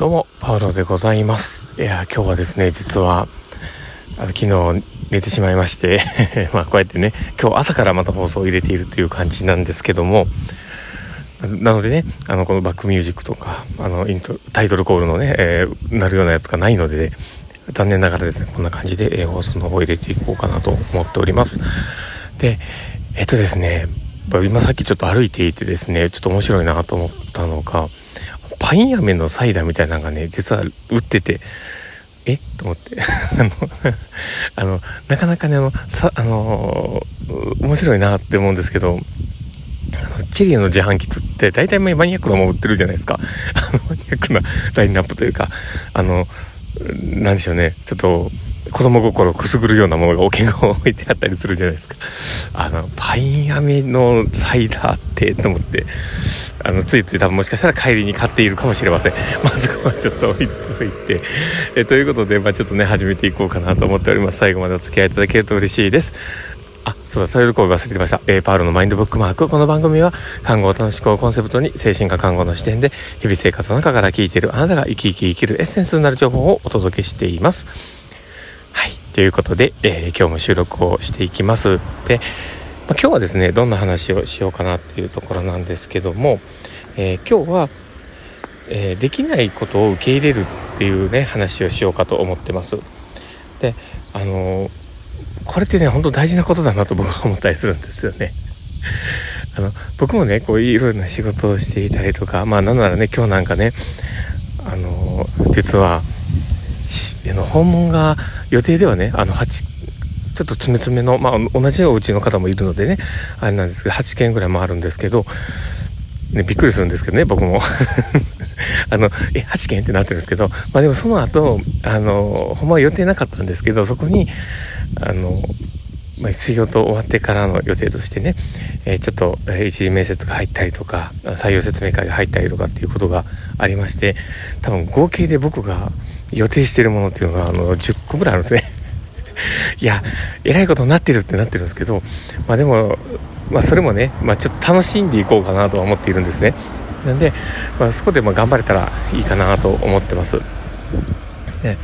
どうも、パウロでございます。いや、今日はですね、実は、あの昨日寝てしまいまして まあこうやってね、今日朝からまた放送を入れているという感じなんですけども、なのでね、あの、このバックミュージックとか、あの、イントタイトルコールのね、えー、なるようなやつがないので、残念ながらですね、こんな感じで、えー、放送の方を入れていこうかなと思っております。で、えっとですね、今さっきちょっと歩いていてですね、ちょっと面白いなと思ったのが、パイン飴のサイダーみたいなのがね、実は売ってて、え？と思って。あの、あの、なかなかね、あの、さ、あのー、面白いなって思うんですけど、あの、チェリーの自販機って大体マニアックなもの売ってるじゃないですか。あの、マニアックなラインナップというか、あの、なんでしょうね、ちょっと、子供心をくすぐるようなものがおけが置いてあったりするじゃないですか。あの、パイン飴のサイダーってと思って、あの、ついつい多分もしかしたら帰りに買っているかもしれません。まずこはちょっと置いておいて。えということで、まあちょっとね、始めていこうかなと思っております。最後までお付き合いいただけると嬉しいです。あ、そうだ、タイトルコール忘れてました。えー、パールのマインドブックマーク。この番組は、看護を楽しくをコンセプトに、精神科看護の視点で、日々生活の中から聞いているあなたが生き生き生きるエッセンスになる情報をお届けしています。はい。ということで、えー、今日も収録をしていきます。で、まあ、今日はですね、どんな話をしようかなっていうところなんですけども、えー、今日は、えー、できないことを受け入れるっていうね、話をしようかと思ってます。で、あのこれってね、本当大事なことだなと僕は思ったりするんですよね。あの、僕もね、こういろいろな仕事をしていたりとか、まあなんならね、今日なんかね、あの実は、あの訪問が予定ではねあの8ちょっと詰め詰めの、まあ、同じお家の方もいるのでねあれなんですけど8件ぐらいもあるんですけど、ね、びっくりするんですけどね僕も あのえ8件ってなってるんですけど、まあ、でもその後あのほんまは予定なかったんですけどそこにあのまあ、仕事終わってからの予定としてね、えー、ちょっと、えー、一次面接が入ったりとか、採用説明会が入ったりとかっていうことがありまして、多分合計で僕が予定してるものっていうのが、あの、10個ぐらいあるんですね。いや、えらいことになってるってなってるんですけど、まあでも、まあそれもね、まあちょっと楽しんでいこうかなとは思っているんですね。なんで、まあそこでま頑張れたらいいかなと思ってます。ね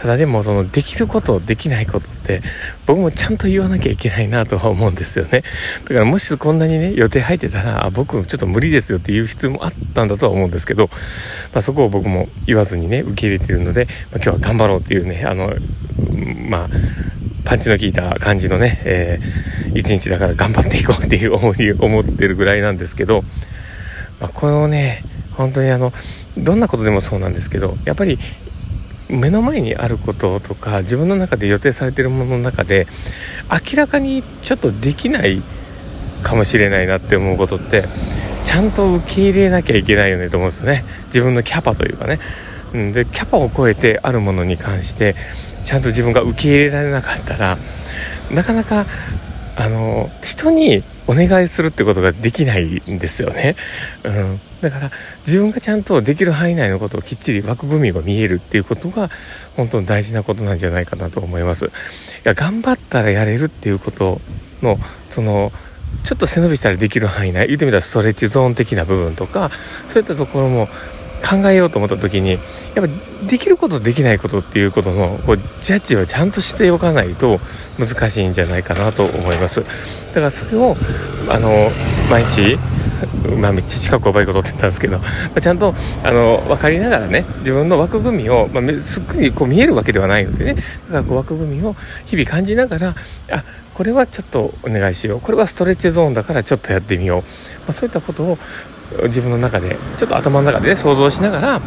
ただでもそのできることできないことって僕もちゃんと言わなきゃいけないなとは思うんですよねだからもしこんなにね予定入ってたらあ僕ちょっと無理ですよっていう必要もあったんだとは思うんですけど、まあ、そこを僕も言わずにね受け入れてるので、まあ、今日は頑張ろうっていうねあのまあパンチの効いた感じのね、えー、一日だから頑張っていこうっていう思い 思ってるぐらいなんですけど、まあ、このね本当にあのどんなことでもそうなんですけどやっぱり目の前にあることとか自分の中で予定されているものの中で明らかにちょっとできないかもしれないなって思うことってちゃんと受け入れなきゃいけないよねと思うんですよね。自分のキャパというかね、うん、でキャパを超えてあるものに関してちゃんと自分が受け入れられなかったらなかなかあの人にお願いするってことができないんですよね、うん、だから自分がちゃんとできる範囲内のことをきっちり枠組みが見えるっていうことが本当に大事なことなんじゃないかなと思います。いや頑張ったらやれるっていうことのそのちょっと背伸びしたらできる範囲内言ってみたらストレッチゾーン的な部分とかそういったところも考えようと思った時にやっぱできることできないことっていうことのこうジャッジはちゃんとしておかないと難しいんじゃないかなと思います。だからそれをあの毎日まあ、めっちゃ近くをバイク取ってたんですけど、まあ、ちゃんとあの分かりながらね自分の枠組みを、まあ、すっごいこう見えるわけではないのでね。だからこう枠組みを日々感じながらあこれはちょっとお願いしよう。これはストレッチゾーンだからちょっとやってみよう、まあ、そういったことを自分の中でちょっと頭の中で、ね、想像しながら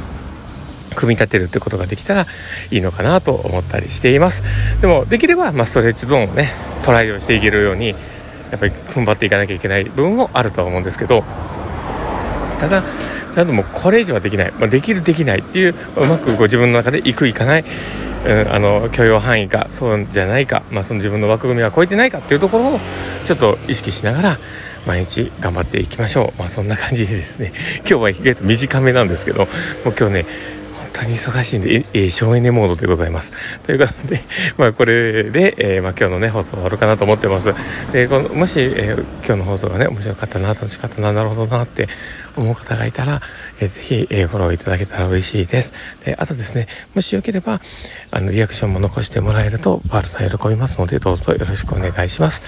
組み立てるってことができたらいいのかなと思ったりしています。でもできれば、まあ、ストレッチゾーンをねトライをしていけるようにやっぱり踏ん張っていかなきゃいけない部分もあるとは思うんですけどただちゃんともうこれ以上はできない、まあ、できるできないっていううまくご自分の中でいくいかない、うん、あの許容範囲かそうじゃないか、まあ、その自分の枠組みは超えてないかっていうところをちょっと意識しながら毎日頑張っていきましょう。まあそんな感じでですね、今日は意外と短めなんですけど、もう今日ね、本当に忙しいんで、え、え、省エネモードでございます。ということで、まあこれで、えー、まあ今日のね、放送終わるかなと思ってます。で、この、もし、えー、今日の放送がね、面白かったな、楽しかったな、なるほどなって思う方がいたら、えー、ぜひ、え、フォローいただけたら嬉しいです。で、あとですね、もしよければ、あの、リアクションも残してもらえると、パールさん喜びますので、どうぞよろしくお願いします。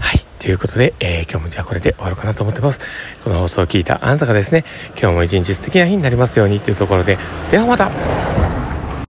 はい。ということで、えー、今日もじゃあこれで終わろうかなと思ってます。この放送を聞いたあなたがですね、今日も一日素敵な日になりますようにというところで、ではまた